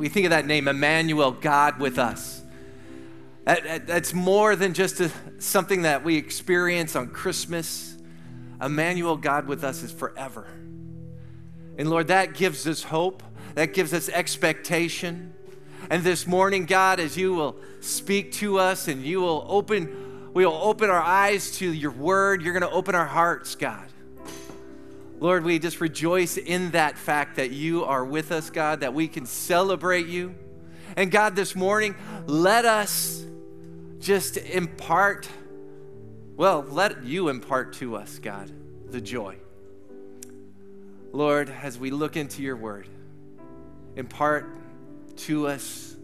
we think of that name, Emmanuel, God with us. That's more than just a, something that we experience on Christmas. Emmanuel, God with us, is forever. And Lord, that gives us hope, that gives us expectation. And this morning, God, as you will speak to us and you will open, we will open our eyes to your word, you're going to open our hearts, God. Lord, we just rejoice in that fact that you are with us, God, that we can celebrate you. And God, this morning, let us just impart, well, let you impart to us, God, the joy. Lord, as we look into your word, impart to us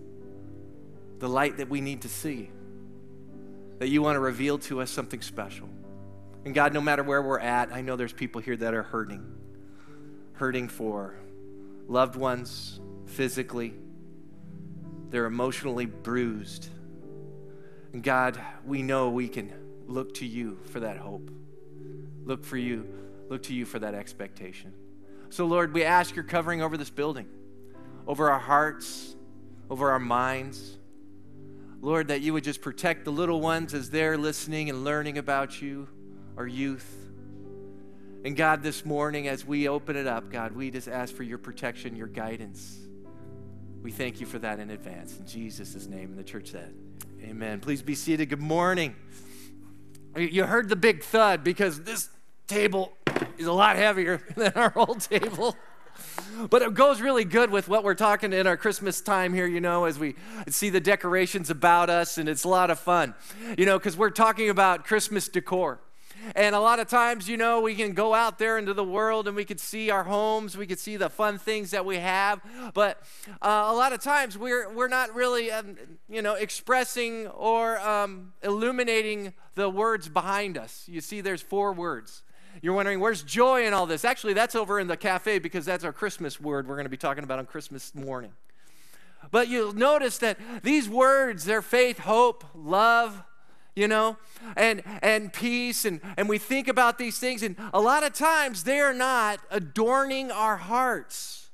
the light that we need to see, that you want to reveal to us something special. And God, no matter where we're at, I know there's people here that are hurting, hurting for loved ones physically, they're emotionally bruised. And God, we know we can look to you for that hope. Look for you, look to you for that expectation. So, Lord, we ask your covering over this building, over our hearts, over our minds. Lord, that you would just protect the little ones as they're listening and learning about you our youth. And God, this morning, as we open it up, God, we just ask for your protection, your guidance. We thank you for that in advance. In Jesus' name, and the church said, Amen. Please be seated. Good morning. You heard the big thud because this table is a lot heavier than our old table. But it goes really good with what we're talking in our Christmas time here, you know, as we see the decorations about us, and it's a lot of fun, you know, because we're talking about Christmas decor. And a lot of times, you know, we can go out there into the world and we could see our homes, we could see the fun things that we have. But uh, a lot of times, we're, we're not really, um, you know, expressing or um, illuminating the words behind us. You see, there's four words. You're wondering, where's joy in all this? Actually, that's over in the cafe because that's our Christmas word we're going to be talking about on Christmas morning. But you'll notice that these words, they're faith, hope, love, you know, and and peace and and we think about these things and a lot of times they're not adorning our hearts.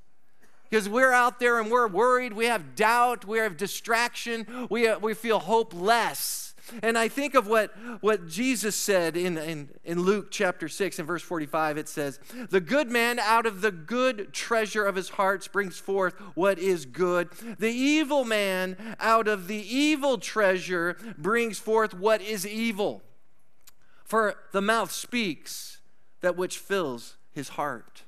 Because we're out there and we're worried, we have doubt, we have distraction, we, uh, we feel hopeless. And I think of what, what Jesus said in, in, in Luke chapter 6 and verse 45. It says, The good man out of the good treasure of his heart brings forth what is good. The evil man out of the evil treasure brings forth what is evil. For the mouth speaks that which fills his heart.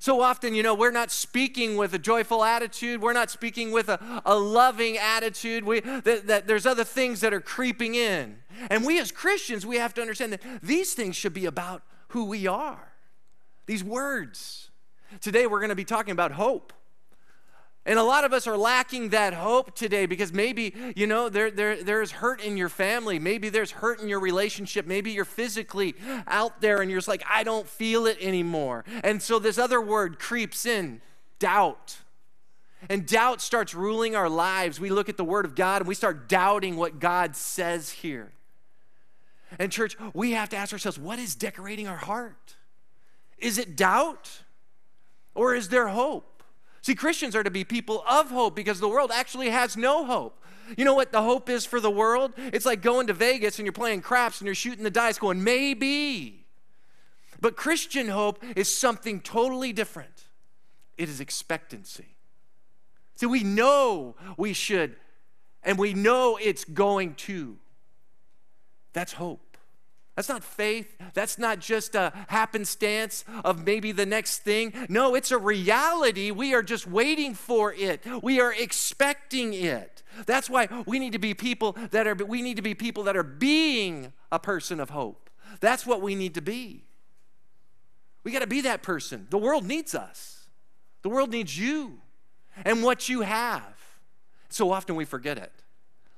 So often, you know, we're not speaking with a joyful attitude. We're not speaking with a, a loving attitude. We, that, that there's other things that are creeping in. And we as Christians, we have to understand that these things should be about who we are. These words. Today, we're going to be talking about hope. And a lot of us are lacking that hope today because maybe, you know, there, there, there's hurt in your family. Maybe there's hurt in your relationship. Maybe you're physically out there and you're just like, I don't feel it anymore. And so this other word creeps in doubt. And doubt starts ruling our lives. We look at the Word of God and we start doubting what God says here. And, church, we have to ask ourselves what is decorating our heart? Is it doubt or is there hope? See, Christians are to be people of hope because the world actually has no hope. You know what the hope is for the world? It's like going to Vegas and you're playing craps and you're shooting the dice going, maybe. But Christian hope is something totally different it is expectancy. See, we know we should, and we know it's going to. That's hope. That's not faith. That's not just a happenstance of maybe the next thing. No, it's a reality. We are just waiting for it. We are expecting it. That's why we need to be people that are we need to be people that are being a person of hope. That's what we need to be. We got to be that person. The world needs us. The world needs you and what you have. So often we forget it.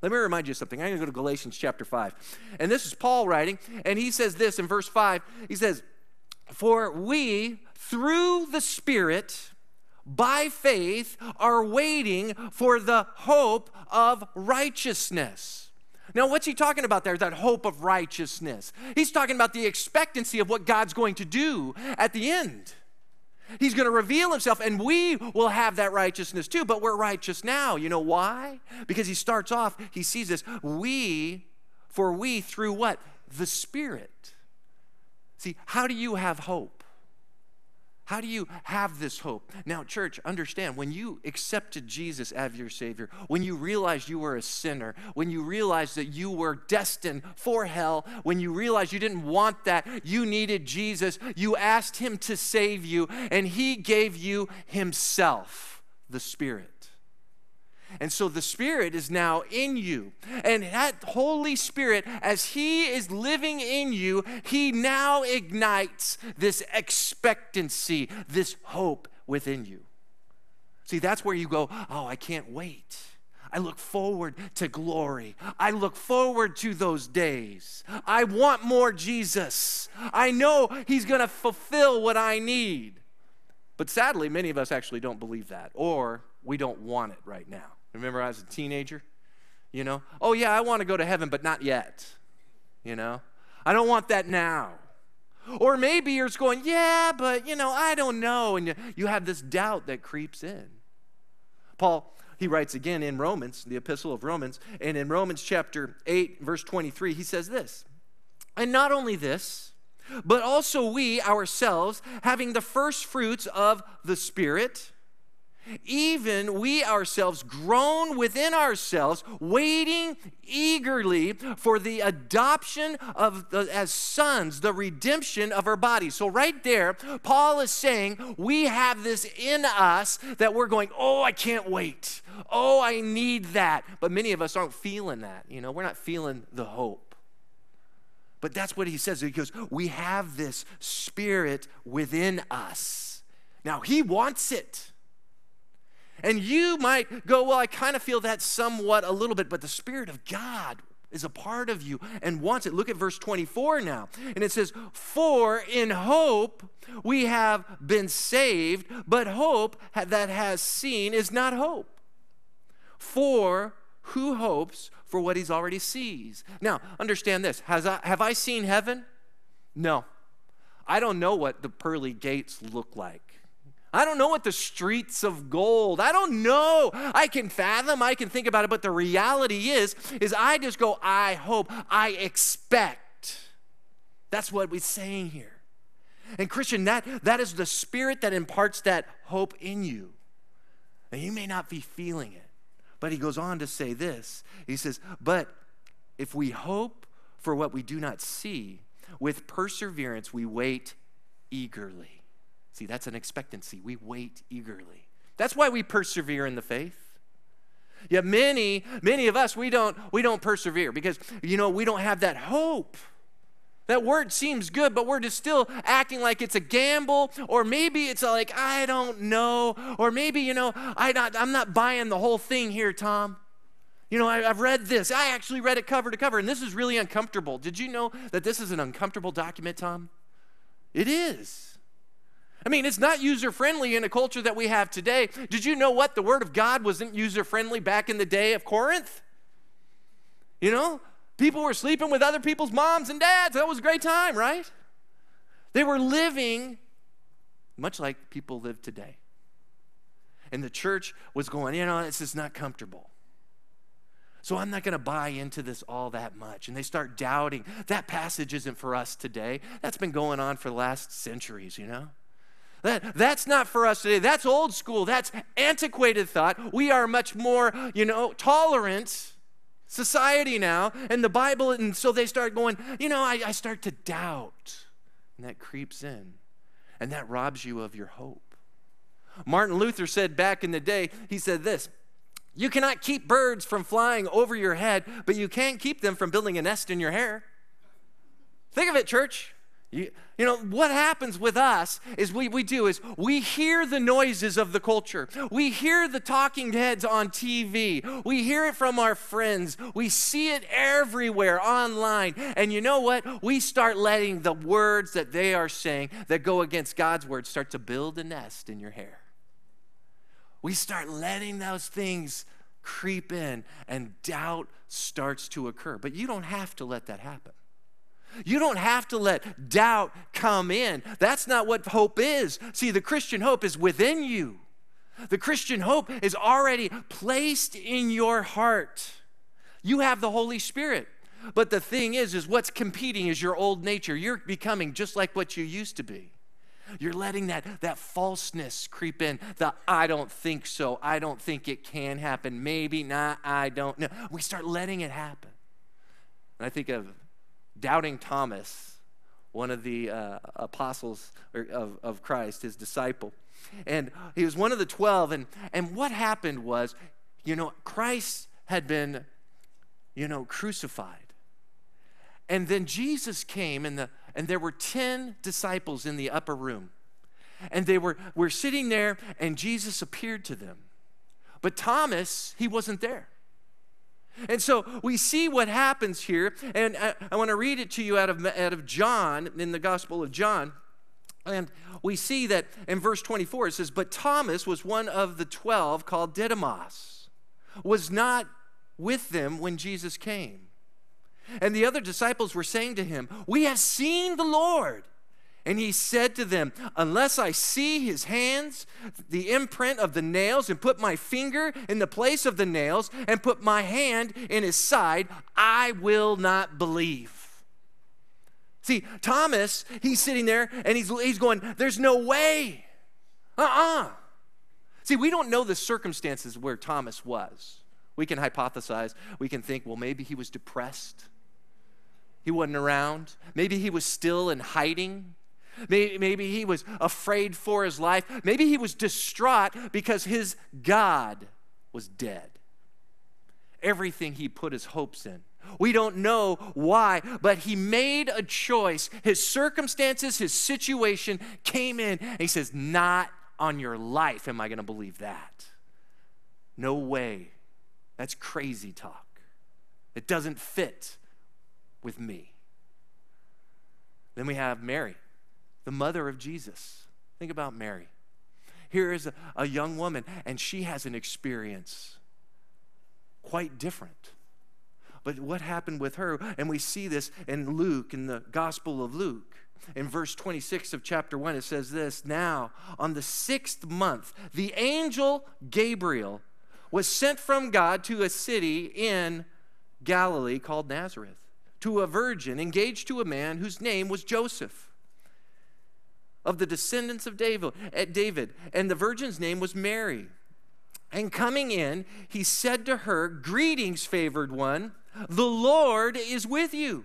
Let me remind you of something. I'm going to go to Galatians chapter 5. And this is Paul writing, and he says this in verse 5. He says, For we, through the Spirit, by faith, are waiting for the hope of righteousness. Now, what's he talking about there? That hope of righteousness. He's talking about the expectancy of what God's going to do at the end. He's going to reveal himself, and we will have that righteousness too, but we're righteous now. You know why? Because he starts off, he sees this. We, for we through what? The Spirit. See, how do you have hope? How do you have this hope? Now, church, understand when you accepted Jesus as your Savior, when you realized you were a sinner, when you realized that you were destined for hell, when you realized you didn't want that, you needed Jesus, you asked Him to save you, and He gave you Himself, the Spirit. And so the Spirit is now in you. And that Holy Spirit, as He is living in you, He now ignites this expectancy, this hope within you. See, that's where you go, oh, I can't wait. I look forward to glory. I look forward to those days. I want more Jesus. I know He's going to fulfill what I need. But sadly, many of us actually don't believe that, or we don't want it right now. Remember, I was a teenager? You know, oh yeah, I want to go to heaven, but not yet. You know, I don't want that now. Or maybe you're just going, yeah, but you know, I don't know. And you, you have this doubt that creeps in. Paul, he writes again in Romans, the epistle of Romans, and in Romans chapter 8, verse 23, he says this And not only this, but also we ourselves, having the first fruits of the Spirit, even we ourselves groan within ourselves waiting eagerly for the adoption of the, as sons the redemption of our bodies. So right there paul is saying we have this in us that we're going oh i can't wait. Oh i need that. But many of us aren't feeling that you know? We're not feeling the hope. But that's what he says. He goes we have this spirit within us. Now he wants it and you might go, Well, I kind of feel that somewhat a little bit, but the Spirit of God is a part of you and wants it. Look at verse 24 now. And it says, For in hope we have been saved, but hope that has seen is not hope. For who hopes for what he's already sees? Now, understand this. Has I, have I seen heaven? No. I don't know what the pearly gates look like. I don't know what the streets of gold. I don't know. I can fathom, I can think about it, but the reality is is I just go I hope, I expect. That's what we're saying here. And Christian, that that is the spirit that imparts that hope in you. And you may not be feeling it. But he goes on to say this. He says, "But if we hope for what we do not see, with perseverance we wait eagerly." See, that's an expectancy. We wait eagerly. That's why we persevere in the faith. Yet many, many of us, we don't, we don't persevere because, you know, we don't have that hope. That word seems good, but we're just still acting like it's a gamble, or maybe it's like, I don't know, or maybe, you know, I not, I'm not buying the whole thing here, Tom. You know, I, have read this. I actually read it cover to cover, and this is really uncomfortable. Did you know that this is an uncomfortable document, Tom? It is. I mean, it's not user friendly in a culture that we have today. Did you know what? The Word of God wasn't user friendly back in the day of Corinth. You know, people were sleeping with other people's moms and dads. That was a great time, right? They were living much like people live today. And the church was going, you know, this is not comfortable. So I'm not going to buy into this all that much. And they start doubting. That passage isn't for us today. That's been going on for the last centuries, you know? That, that's not for us today. That's old school. That's antiquated thought. We are much more, you know, tolerant society now. And the Bible, and so they start going, you know, I, I start to doubt. And that creeps in. And that robs you of your hope. Martin Luther said back in the day, he said this You cannot keep birds from flying over your head, but you can't keep them from building a nest in your hair. Think of it, church. You, you, know, what happens with us is we, we do is we hear the noises of the culture. We hear the talking heads on TV. We hear it from our friends. We see it everywhere online. And you know what? We start letting the words that they are saying that go against God's word start to build a nest in your hair. We start letting those things creep in and doubt starts to occur. But you don't have to let that happen. You don't have to let doubt come in. That's not what hope is. See, the Christian hope is within you. The Christian hope is already placed in your heart. You have the Holy Spirit. But the thing is is what's competing is your old nature. You're becoming just like what you used to be. You're letting that, that falseness creep in. The I don't think so. I don't think it can happen. Maybe not. I don't know. We start letting it happen. And I think of doubting Thomas, one of the uh, apostles of, of Christ, his disciple. And he was one of the 12. And, and what happened was, you know, Christ had been, you know, crucified. And then Jesus came, and, the, and there were 10 disciples in the upper room. And they were, were sitting there, and Jesus appeared to them. But Thomas, he wasn't there. And so we see what happens here, and I, I want to read it to you out of, out of John, in the Gospel of John. And we see that in verse 24 it says, But Thomas was one of the twelve called Didymus, was not with them when Jesus came. And the other disciples were saying to him, We have seen the Lord. And he said to them, Unless I see his hands, the imprint of the nails, and put my finger in the place of the nails, and put my hand in his side, I will not believe. See, Thomas, he's sitting there and he's, he's going, There's no way. Uh uh-uh. uh See, we don't know the circumstances where Thomas was. We can hypothesize. We can think, well, maybe he was depressed. He wasn't around. Maybe he was still in hiding. Maybe, he was afraid for his life. Maybe he was distraught because his God was dead. Everything he put his hopes in. We don't know why, but he made a choice. His circumstances, his situation came in, and he says, Not on your life am I going to believe that. No way. That's crazy talk. It doesn't fit with me. Then we have Mary, the mother of Jesus. Think about Mary. Here is a, a young woman, and she has an experience quite different. But what happened with her, and we see this in Luke, in the Gospel of Luke. In verse 26 of chapter 1, it says this Now, on the sixth month, the angel Gabriel was sent from God to a city in Galilee called Nazareth to a virgin engaged to a man whose name was Joseph of the descendants of David, eh, David, and the virgin's name was Mary. And coming in, he said to her, Greetings, favored one, the Lord is with you.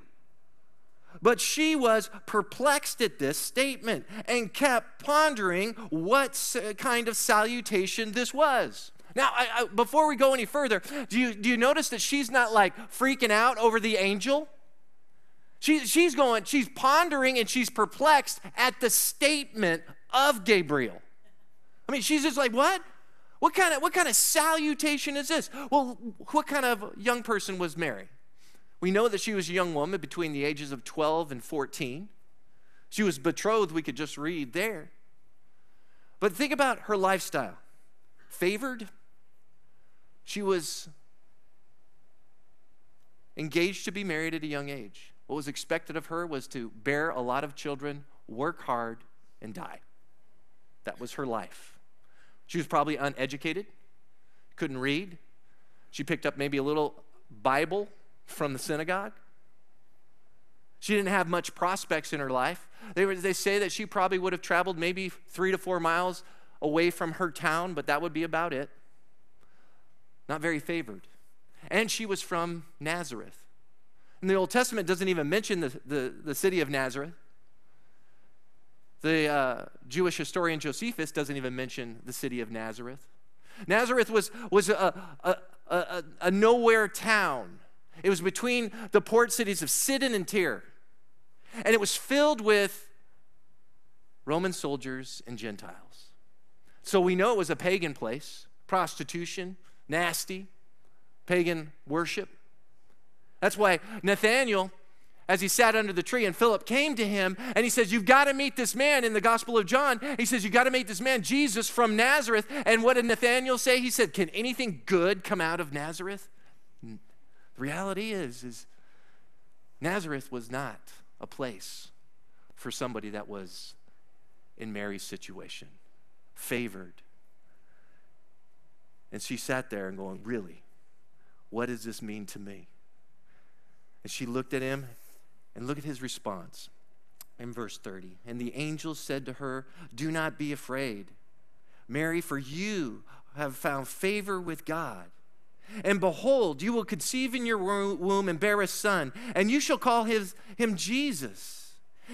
But she was perplexed at this statement and kept pondering what kind of salutation this was. Now, I, I, before we go any further, do you, do you notice that she's not like freaking out over the angel? She, she's going, she's pondering and she's perplexed at the statement of Gabriel. I mean, she's just like, what? What kind of what kind of salutation is this? Well, what kind of young person was Mary? We know that she was a young woman between the ages of 12 and 14. She was betrothed, we could just read there. But think about her lifestyle. Favored. She was engaged to be married at a young age. What was expected of her was to bear a lot of children, work hard, and die. That was her life. She was probably uneducated, couldn't read. She picked up maybe a little Bible from the synagogue. She didn't have much prospects in her life. They, were, they say that she probably would have traveled maybe three to four miles away from her town, but that would be about it. Not very favored. And she was from Nazareth. The Old Testament doesn't even mention the, the, the city of Nazareth. The uh, Jewish historian Josephus doesn't even mention the city of Nazareth. Nazareth was, was a, a, a, a nowhere town. It was between the port cities of Sidon and Tyre. And it was filled with Roman soldiers and Gentiles. So we know it was a pagan place prostitution, nasty, pagan worship. That's why Nathaniel, as he sat under the tree, and Philip came to him and he says, You've got to meet this man in the Gospel of John. He says, You've got to meet this man, Jesus from Nazareth. And what did Nathaniel say? He said, Can anything good come out of Nazareth? The reality is, is Nazareth was not a place for somebody that was in Mary's situation, favored. And she sat there and going, Really? What does this mean to me? And she looked at him and look at his response in verse 30. And the angel said to her, Do not be afraid, Mary, for you have found favor with God. And behold, you will conceive in your womb and bear a son, and you shall call his, him Jesus.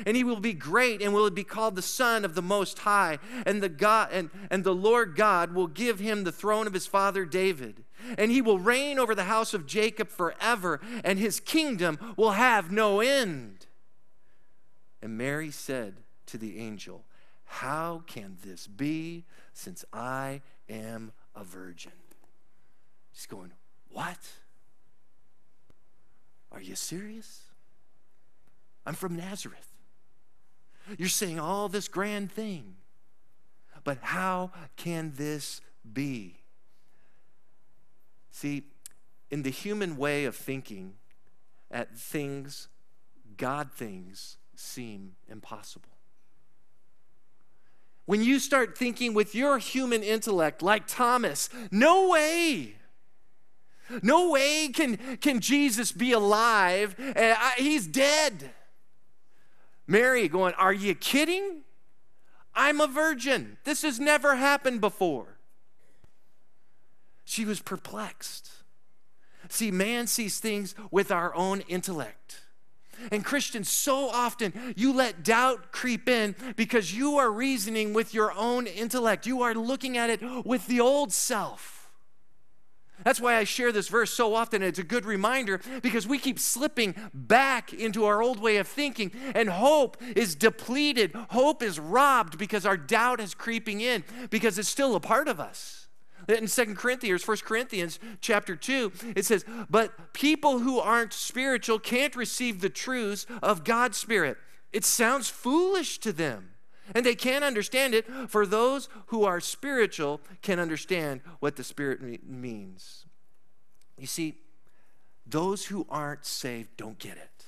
And he will be great and will be called the Son of the Most High. And the God and, and the Lord God will give him the throne of his father David. And he will reign over the house of Jacob forever, and his kingdom will have no end. And Mary said to the angel, How can this be since I am a virgin? She's going, What? Are you serious? I'm from Nazareth. You're saying all this grand thing. But how can this be? See, in the human way of thinking at things, God things seem impossible. When you start thinking with your human intellect, like Thomas, no way. No way can, can Jesus be alive. Uh, he's dead. Mary going, Are you kidding? I'm a virgin. This has never happened before. She was perplexed. See, man sees things with our own intellect. And Christians, so often you let doubt creep in because you are reasoning with your own intellect. You are looking at it with the old self. That's why I share this verse so often. It's a good reminder because we keep slipping back into our old way of thinking, and hope is depleted. Hope is robbed because our doubt is creeping in because it's still a part of us. In Second Corinthians, First Corinthians chapter 2, it says, But people who aren't spiritual can't receive the truths of God's Spirit. It sounds foolish to them. And they can't understand it, for those who are spiritual can understand what the Spirit means. You see, those who aren't saved don't get it.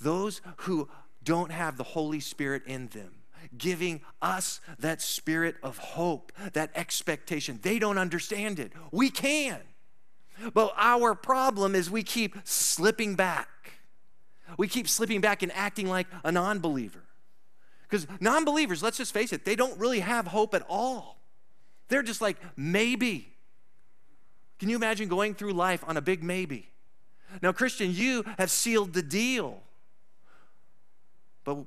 Those who don't have the Holy Spirit in them giving us that spirit of hope, that expectation. They don't understand it. We can. But our problem is we keep slipping back. We keep slipping back and acting like a non believer. Because non believers, let's just face it, they don't really have hope at all. They're just like, maybe. Can you imagine going through life on a big maybe? Now, Christian, you have sealed the deal. But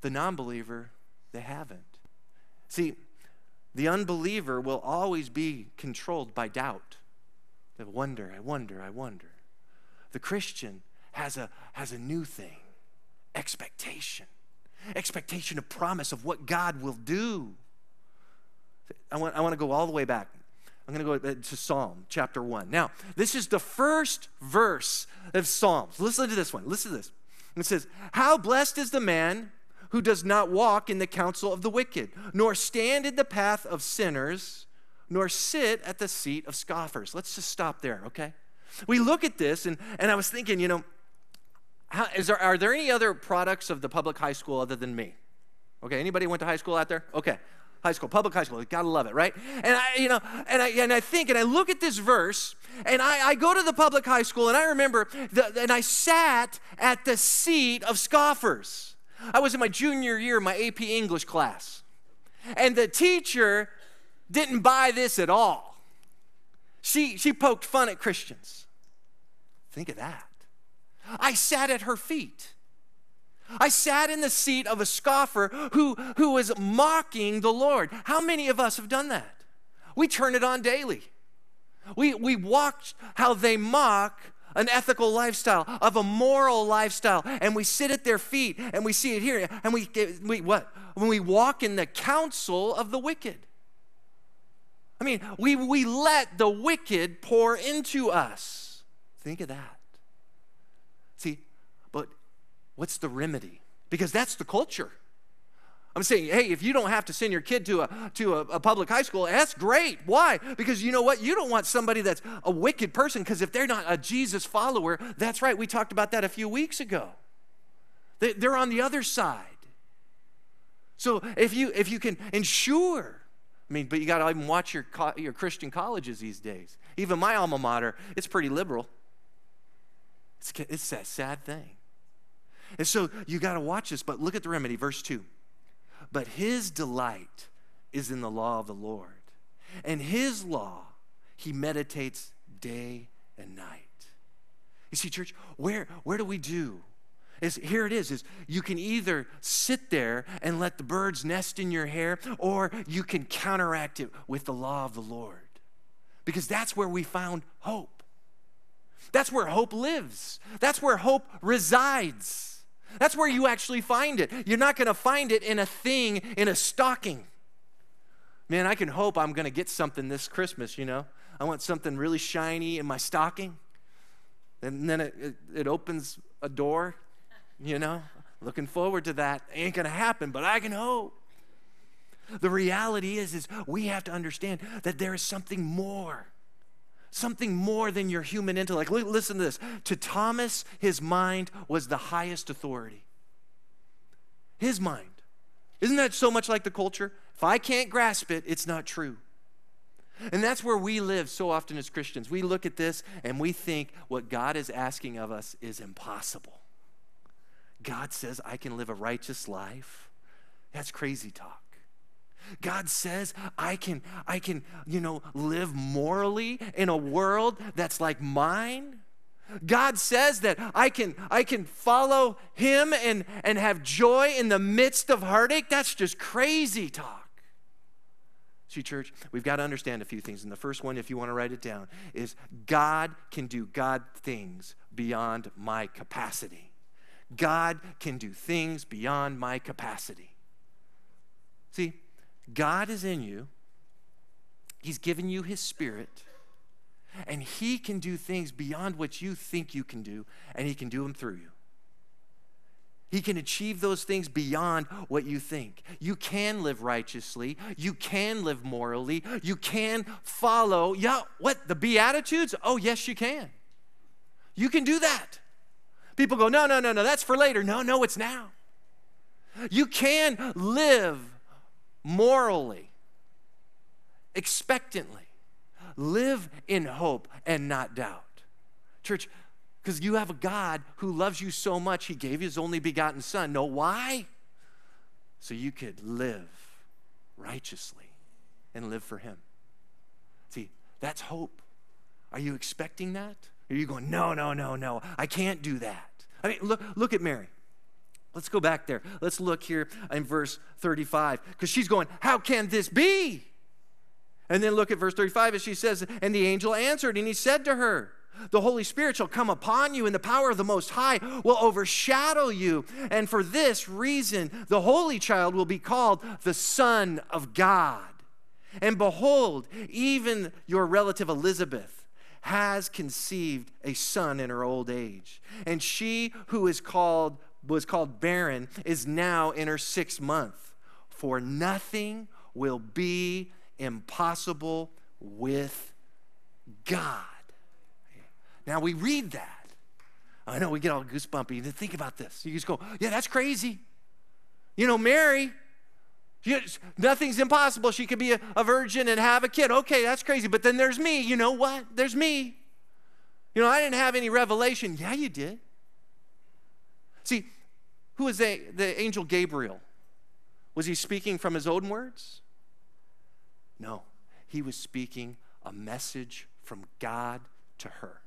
the non believer, they haven't. See, the unbeliever will always be controlled by doubt. They wonder, I wonder, I wonder. The Christian has a, has a new thing expectation. Expectation of promise of what God will do. I want, I want to go all the way back. I'm going to go uh, to Psalm chapter 1. Now, this is the first verse of Psalms. Listen to this one. Listen to this. It says, How blessed is the man who does not walk in the counsel of the wicked, nor stand in the path of sinners, nor sit at the seat of scoffers. Let's just stop there, okay? We look at this, and, and I was thinking, you know, how, is there, are there any other products of the public high school other than me? Okay, anybody went to high school out there? Okay, high school, public high school, you gotta love it, right? And I, you know, and I, and I think, and I look at this verse, and I, I go to the public high school, and I remember, the, and I sat at the seat of scoffers. I was in my junior year, my AP English class. And the teacher didn't buy this at all. She, she poked fun at Christians. Think of that. I sat at her feet. I sat in the seat of a scoffer who, who was mocking the Lord. How many of us have done that? We turn it on daily. We, we watch how they mock an ethical lifestyle, of a moral lifestyle, and we sit at their feet and we see it here, and we, we what? When we walk in the counsel of the wicked. I mean, we, we let the wicked pour into us. Think of that. See, but what's the remedy? Because that's the culture. I'm saying, hey, if you don't have to send your kid to a to a, a, public high school, that's great. Why? Because you know what? You don't want somebody that's a wicked person. Because if they're not a Jesus follower, that's right. We talked about that a few weeks ago. They, they're on the other side. So if you if you can ensure, I mean, but you got to even watch your your Christian colleges these days. Even my alma mater, it's pretty liberal. It's it's that sad thing. And so you got to watch this. But look at the remedy, verse two. But his delight is in the law of the Lord, and his law he meditates day and night. You see, church, where where do we do? is here it is is you can either sit there and let the birds nest in your hair or you can counteract it with the law of the lord because that's where we found hope that's where hope lives that's where hope resides that's where you actually find it you're not going to find it in a thing in a stocking man i can hope i'm going to get something this christmas you know i want something really shiny in my stocking and then it, it, it opens a door you know? Looking forward to that. Ain't gonna happen, but I can hope. The reality is, is we have to understand that there is something more. Something more than your human intellect. Listen to this. To Thomas, his mind was the highest authority. His mind. Isn't that so much like the culture? If I can't grasp it, it's not true. And that's where we live so often as Christians. We look at this and we think what God is asking of us is impossible. God says I can live a righteous life. That's crazy talk. God says I can I can, you know, live morally in a world that's like mine. God says that I can I can follow him and and have joy in the midst of heartache. That's just crazy talk. See, church, we've got to understand a few things. And the first one, if you want to write it down, is God can do God things beyond my capacity. God can do things beyond my capacity. See, God is in you, He's given you His Spirit, and He can do things beyond what you think you can do, and He can do them through you. He can achieve those things beyond what you think. You can live righteously. You can live morally. You can follow, yeah, what? The Beatitudes? Oh, yes, you can. You can do that. People go, no, no, no, no, that's for later. No, no, it's now. You can live morally, expectantly, live in hope and not doubt. Church, because you have a God who loves you so much, he gave his only begotten Son. Know why? So you could live righteously and live for him. See, that's hope. Are you expecting that? Are you going, no, no, no, no, I can't do that? I mean, look, look at Mary. Let's go back there. Let's look here in verse 35, because she's going, How can this be? And then look at verse 35 as she says, And the angel answered, and he said to her, the Holy Spirit shall come upon you, and the power of the Most High will overshadow you. And for this reason, the Holy Child will be called the Son of God. And behold, even your relative Elizabeth has conceived a son in her old age. And she who is called was called barren is now in her sixth month. For nothing will be impossible with God. Now we read that. I know we get all goosebumpy. To think about this. You just go, yeah, that's crazy. You know, Mary, nothing's impossible. She could be a, a, virgin and have a kid. Okay, that's crazy. But then there's me. You know what? There's me. You know, I didn't have any revelation. Yeah, you did. See, who was the, the angel Gabriel? Was he speaking from his own words? No, he was speaking a message from God to her.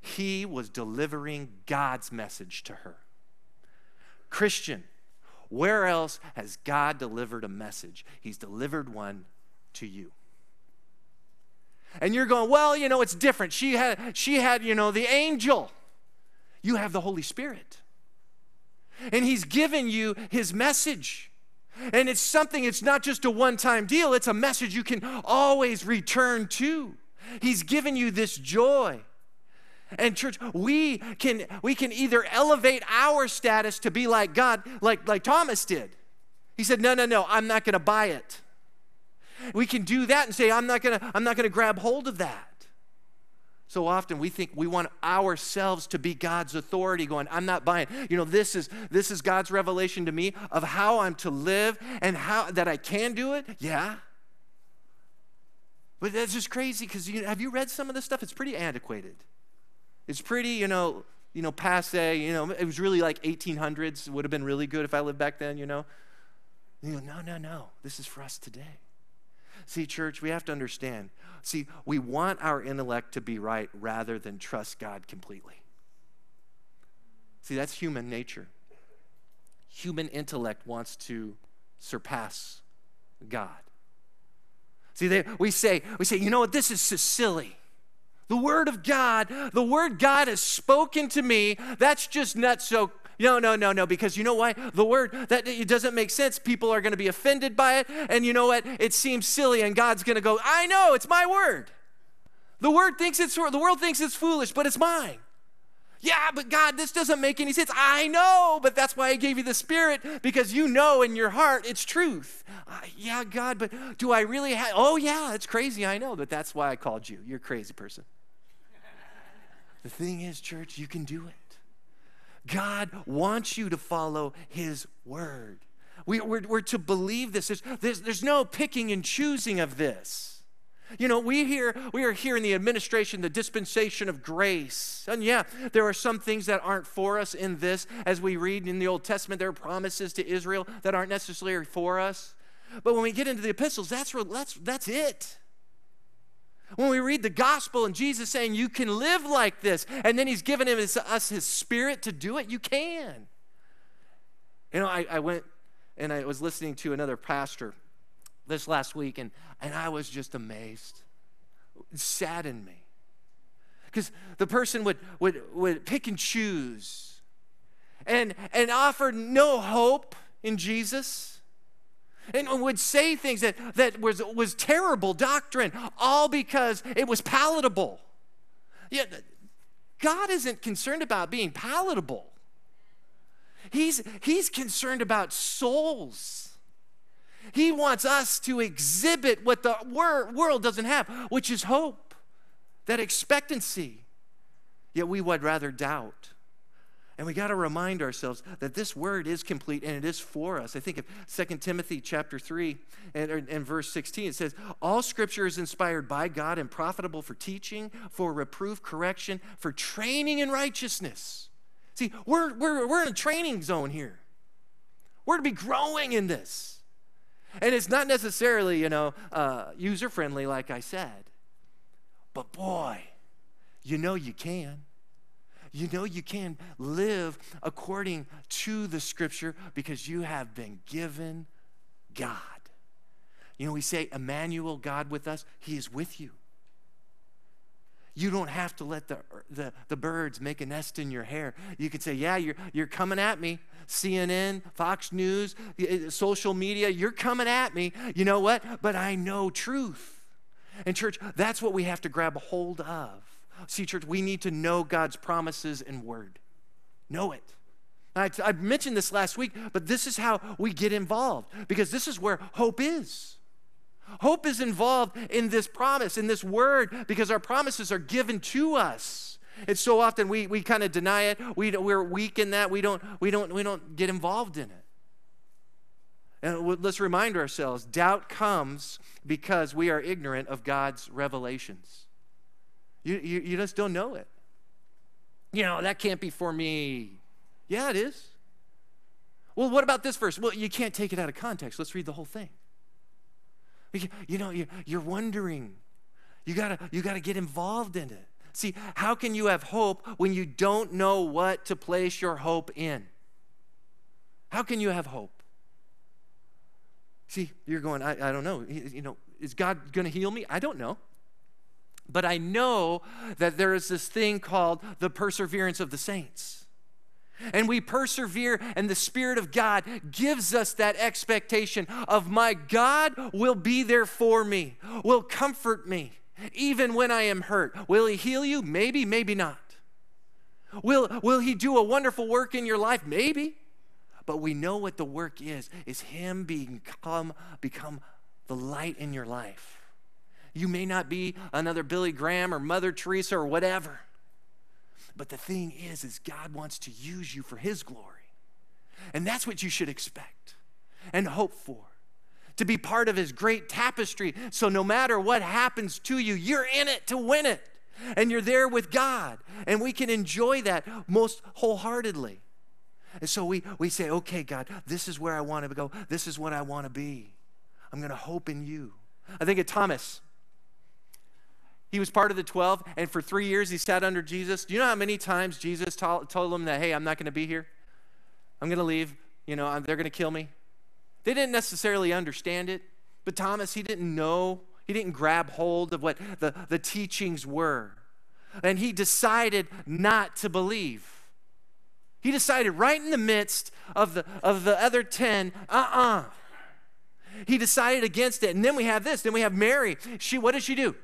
He was delivering God's message to her. Christian, where else has God delivered a message? He's delivered one to you. And you're going, well, you know, it's different. She had, she had, you know, the angel. You have the Holy Spirit. And He's given you His message. And it's something, it's not just a one time deal, it's a message you can always return to. He's given you this joy. And church, we can we can either elevate our status to be like God, like, like Thomas did. He said, No, no, no, I'm not gonna buy it. We can do that and say, I'm not gonna, I'm not gonna grab hold of that. So often we think we want ourselves to be God's authority, going, I'm not buying. You know, this is this is God's revelation to me of how I'm to live and how that I can do it. Yeah. But that's just crazy because you have you read some of this stuff? It's pretty antiquated. It's pretty, you know, you know, passe. You know, it was really like 1800s. It would have been really good if I lived back then. You know. You go, no, no, no. This is for us today. See, church, we have to understand. See, we want our intellect to be right rather than trust God completely. See, that's human nature. Human intellect wants to surpass God. See, they, we say, we say, you know what, this is so silly. The Word of God, the Word God has spoken to me, that's just not so no, no, no, no, because you know why? The word, that it doesn't make sense. People are going to be offended by it. And you know what? It seems silly, and God's going to go, I know, it's my word. The word thinks it's, the world thinks it's foolish, but it's mine. Yeah, but God, this doesn't make any sense. I know, but that's why I gave you the Spirit, because you know in your heart it's truth. Uh, yeah, God, but do I really have, oh, yeah, it's crazy, I know, but that's why I called you. You're a crazy person. the thing is, church, you can do it. God wants you to follow His word. We, are we're, we're to believe this. There's, there's, there's no picking and choosing of this. You know, we hear we are here in the administration, the dispensation of grace. And yeah, there are some things that aren't for us in this. As we read in the Old Testament, there are promises to Israel that aren't necessarily for us. But when we get into the epistles, that's, that's, that's it. When we read the gospel and Jesus saying, You can live like this, and then He's given him his, us His Spirit to do it, you can. You know, I, I went and I was listening to another pastor this last week, and, and I was just amazed. It saddened me. Because the person would, would, would pick and choose and, and offer no hope in Jesus and would say things that, that was, was terrible doctrine, all because it was palatable. Yeah, God isn't concerned about being palatable. He's, he's concerned about souls. He wants us to exhibit what the wor- world doesn't have, which is hope, that expectancy. Yet we would rather doubt. And we got to remind ourselves that this word is complete and it is for us. I think of 2 Timothy chapter 3 and, and verse 16, it says, All scripture is inspired by God and profitable for teaching, for reproof, correction, for training in righteousness. See, we're, we're, we're in a training zone here. We're to be growing in this. And it's not necessarily, you know, uh, user friendly, like I said. But boy, you know you can you know you can live according to the scripture because you have been given God. You know, we say, Emmanuel, God with us, He is with you. You don't have to let the, the, the birds make a nest in your hair. You can say, Yeah, you're, you're coming at me. CNN, Fox News, social media, you're coming at me. You know what? But I know truth. And, church, that's what we have to grab hold of. See, church, we need to know God's promises and word. Know it. I, mentioned this last week, but this is how we get involved because this is where hope is. Hope is involved in this promise, in this word, because our promises are given to us. And so often we, we kind of deny it. We, we're weak in that. We don't, we, don't, we don't get involved in it. And let's remind ourselves doubt comes because we are ignorant of God's revelations. You, you, you just don't know it. You know, that can't be for me. Yeah, it is. Well, what about this verse? Well, you can't take it out of context. Let's read the whole thing. You know, you, you're wondering. You gotta, you gotta get involved in it. See, how can you have hope when you don't know what to place your hope in? How can you have hope? See, you're going, I, I don't know. You know, is God going to heal me? I don't know. But I know that there is this thing called the perseverance of the saints. And we persevere, and the Spirit of God gives us that expectation of my God will be there for me, will comfort me, even when I am hurt. Will He heal you? Maybe, maybe not. Will, will he do a wonderful work in your life? Maybe. But we know what the work is, is him become, become the light in your life. You may not be another Billy Graham or Mother Teresa or whatever. But the thing is, is God wants to use you for his glory. And that's what you should expect and hope for. To be part of his great tapestry. So no matter what happens to you, you're in it to win it. And you're there with God. And we can enjoy that most wholeheartedly. And so we, we say, okay, God, this is where I want to go. This is what I want to be. I'm going to hope in you. I think of Thomas. He was part of the 12, and for three years he sat under Jesus. Do you know how many times Jesus told, told him that, hey, I'm not going to be here? I'm going to leave. You know, they're going to kill me. They didn't necessarily understand it, but Thomas, he didn't know. He didn't grab hold of what the, the teachings were. And he decided not to believe. He decided right in the midst of the, of the other 10, uh uh-uh. uh He decided against it. And then we have this. Then we have Mary. She, what did she do?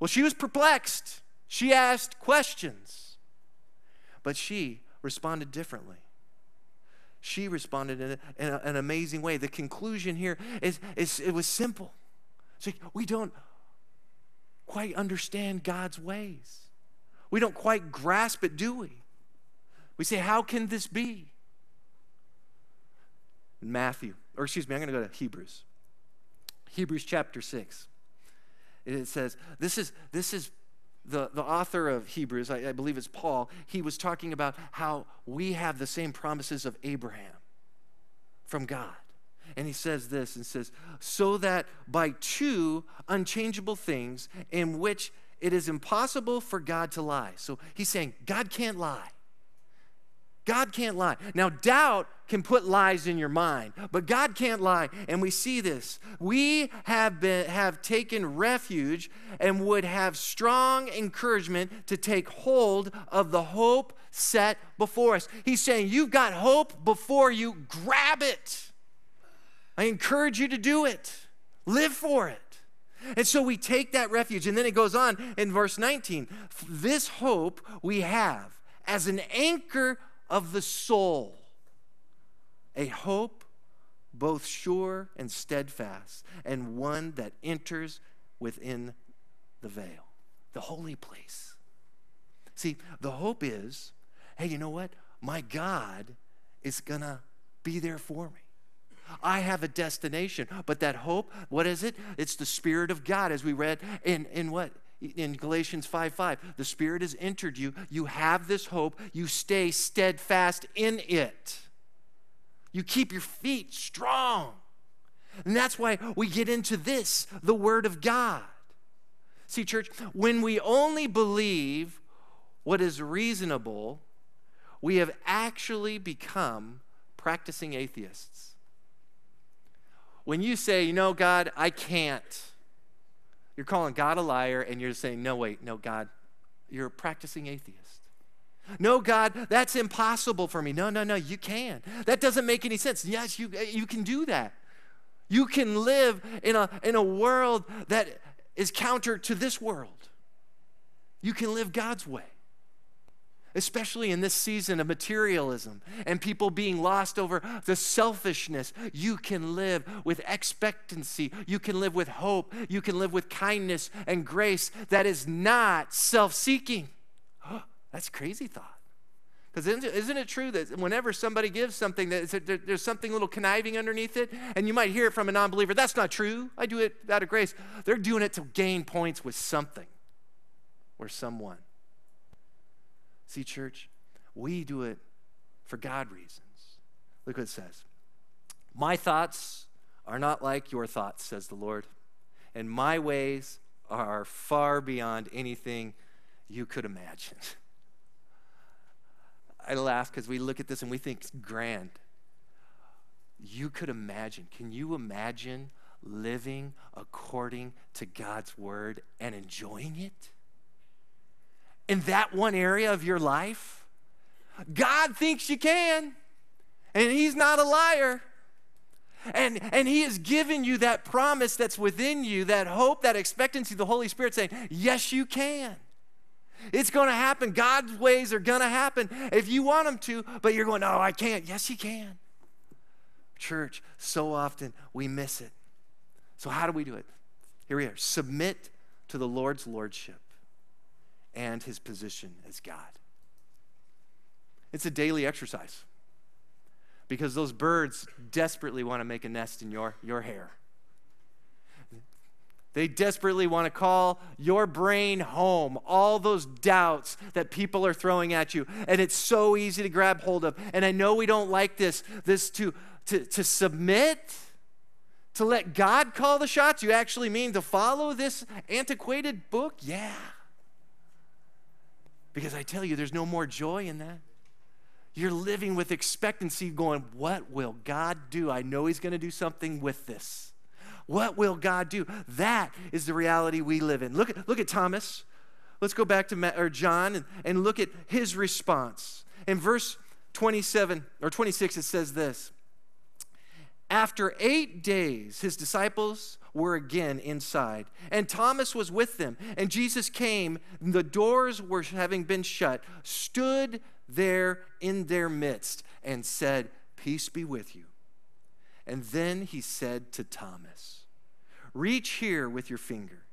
Well, she was perplexed. She asked questions. But she responded differently. She responded in, a, in a, an amazing way. The conclusion here is, is it was simple. It's like we don't quite understand God's ways. We don't quite grasp it, do we? We say, How can this be? Matthew, or excuse me, I'm going to go to Hebrews. Hebrews chapter 6. It says, This is, this is the, the author of Hebrews, I, I believe it's Paul, he was talking about how we have the same promises of Abraham from God. And he says this and says, so that by two unchangeable things in which it is impossible for God to lie. So he's saying, God can't lie. God can't lie. Now, doubt can put lies in your mind, but God can't lie. And we see this. We have been have taken refuge and would have strong encouragement to take hold of the hope set before us. He's saying, You've got hope before you, grab it. I encourage you to do it. Live for it. And so we take that refuge. And then it goes on in verse 19. This hope we have as an anchor of the soul, a hope both sure and steadfast, and one that enters within the veil, the holy place. See, the hope is hey, you know what? My God is going to be there for me. I have a destination, but that hope, what is it? It's the Spirit of God, as we read in, in what? In Galatians 5 5. The Spirit has entered you. You have this hope. You stay steadfast in it. You keep your feet strong. And that's why we get into this the Word of God. See, church, when we only believe what is reasonable, we have actually become practicing atheists. When you say, you know, God, I can't you're calling God a liar and you're saying, no, wait, no, God, you're a practicing atheist. No, God, that's impossible for me. No, no, no, you can. That doesn't make any sense. Yes, you, you can do that. You can live in a, in a world that is counter to this world. You can live God's way especially in this season of materialism and people being lost over the selfishness, you can live with expectancy. You can live with hope. You can live with kindness and grace that is not self seeking. That's crazy thought. Because isn't, isn't it true that whenever somebody gives something, that there's something a little conniving underneath it, and you might hear it from a non believer, that's not true. I do it out of grace. They're doing it to gain points with something or someone. See, church, we do it for God reasons. Look what it says My thoughts are not like your thoughts, says the Lord, and my ways are far beyond anything you could imagine. I laugh because we look at this and we think it's grand. You could imagine. Can you imagine living according to God's word and enjoying it? In that one area of your life? God thinks you can, and He's not a liar. And, and He has given you that promise that's within you, that hope, that expectancy, the Holy Spirit saying, Yes, you can. It's going to happen. God's ways are going to happen if you want them to, but you're going, no, I can't. Yes, you can. Church, so often we miss it. So, how do we do it? Here we are submit to the Lord's lordship and his position as God. It's a daily exercise because those birds desperately want to make a nest in your, your hair. They desperately want to call your brain home, all those doubts that people are throwing at you. And it's so easy to grab hold of. And I know we don't like this, this to, to, to submit, to let God call the shots. You actually mean to follow this antiquated book? Yeah. Because I tell you, there's no more joy in that. You're living with expectancy, going, What will God do? I know He's going to do something with this. What will God do? That is the reality we live in. Look at, look at Thomas. Let's go back to or John and, and look at his response. In verse 27 or 26, it says this After eight days, his disciples were again inside, and Thomas was with them. And Jesus came, the doors were having been shut, stood there in their midst, and said, Peace be with you. And then he said to Thomas, Reach here with your finger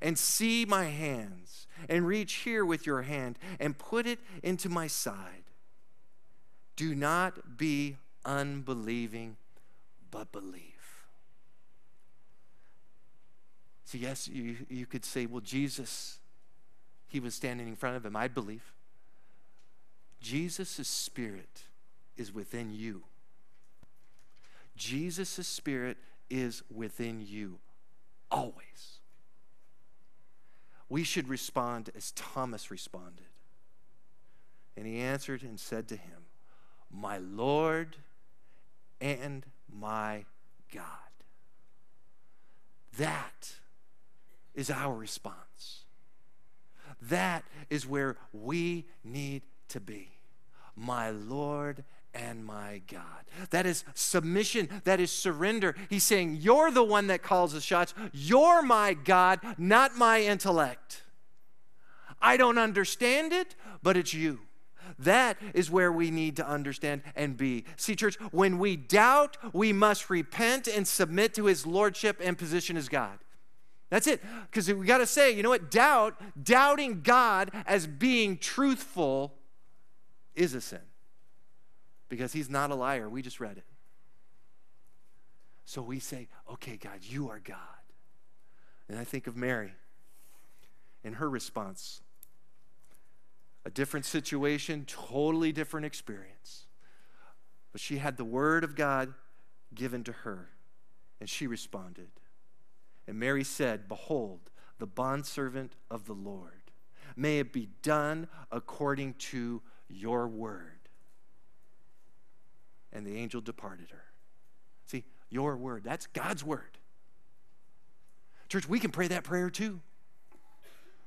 and see my hands, and reach here with your hand and put it into my side. Do not be unbelieving, but believe. So, yes, you, you could say, well, Jesus, he was standing in front of him. I believe. Jesus' spirit is within you. Jesus' spirit is within you always. We should respond as Thomas responded. And he answered and said to him, My Lord and my God. That is our response. That is where we need to be. My Lord and my God. That is submission. That is surrender. He's saying, You're the one that calls the shots. You're my God, not my intellect. I don't understand it, but it's you. That is where we need to understand and be. See, church, when we doubt, we must repent and submit to his lordship and position as God. That's it. Because we got to say, you know what? Doubt, doubting God as being truthful is a sin because he's not a liar. We just read it. So we say, okay, God, you are God. And I think of Mary and her response. A different situation, totally different experience. But she had the word of God given to her, and she responded. And Mary said, Behold, the bondservant of the Lord. May it be done according to your word and the angel departed her. See, your word, that's God's word. Church, we can pray that prayer too.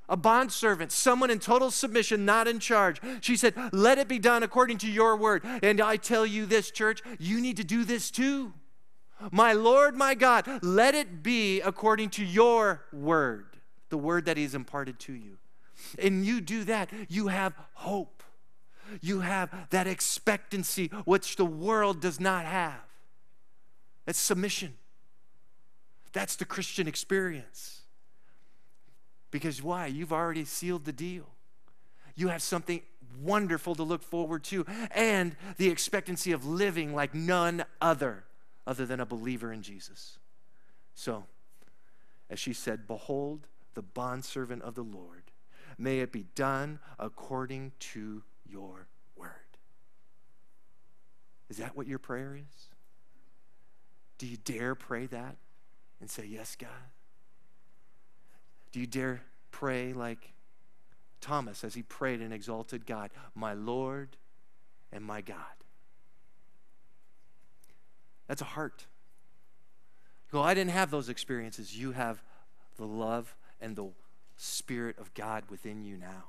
A bondservant, someone in total submission, not in charge. She said, Let it be done according to your word. And I tell you this, church, you need to do this too. My Lord, my God, let it be according to your word, the word that He's imparted to you. And you do that, you have hope you have that expectancy which the world does not have. That's submission. That's the Christian experience. Because why? You've already sealed the deal. You have something wonderful to look forward to and the expectancy of living like none other other than a believer in Jesus. So, as she said, behold the bondservant of the Lord. May it be done according to your word. Is that what your prayer is? Do you dare pray that and say, Yes, God? Do you dare pray like Thomas as he prayed and exalted God, my Lord and my God? That's a heart. Well, I didn't have those experiences. You have the love and the Spirit of God within you now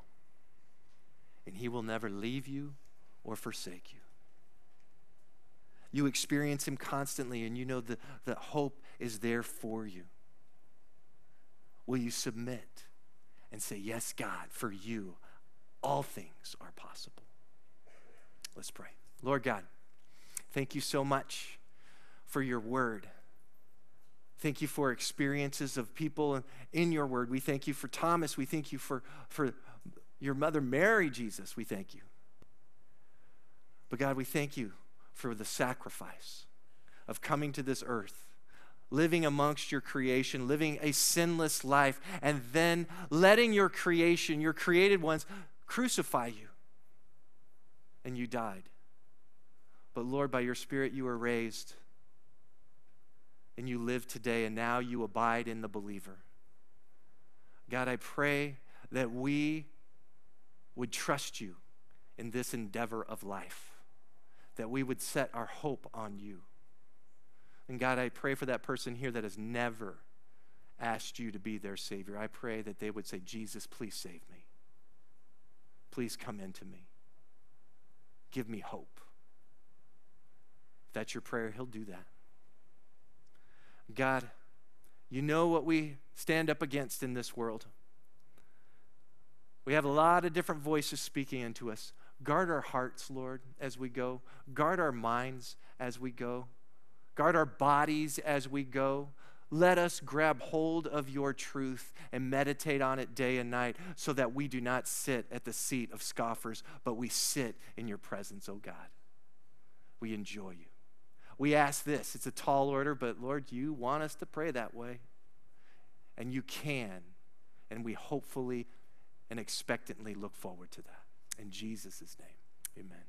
and He will never leave you or forsake you. You experience Him constantly, and you know that the hope is there for you. Will you submit and say, Yes, God, for you, all things are possible. Let's pray. Lord God, thank you so much for your word. Thank you for experiences of people in your word. We thank you for Thomas. We thank you for, for your mother Mary, Jesus. We thank you. But God, we thank you for the sacrifice of coming to this earth, living amongst your creation, living a sinless life, and then letting your creation, your created ones, crucify you. And you died. But Lord, by your Spirit, you were raised and you live today, and now you abide in the believer. God, I pray that we would trust you in this endeavor of life, that we would set our hope on you. And God, I pray for that person here that has never asked you to be their Savior. I pray that they would say, Jesus, please save me. Please come into me. Give me hope. If that's your prayer, He'll do that. God, you know what we stand up against in this world. We have a lot of different voices speaking into us. Guard our hearts, Lord, as we go. Guard our minds as we go. Guard our bodies as we go. Let us grab hold of your truth and meditate on it day and night so that we do not sit at the seat of scoffers, but we sit in your presence, oh God. We enjoy you. We ask this. It's a tall order, but Lord, you want us to pray that way. And you can. And we hopefully and expectantly look forward to that. In Jesus' name, amen.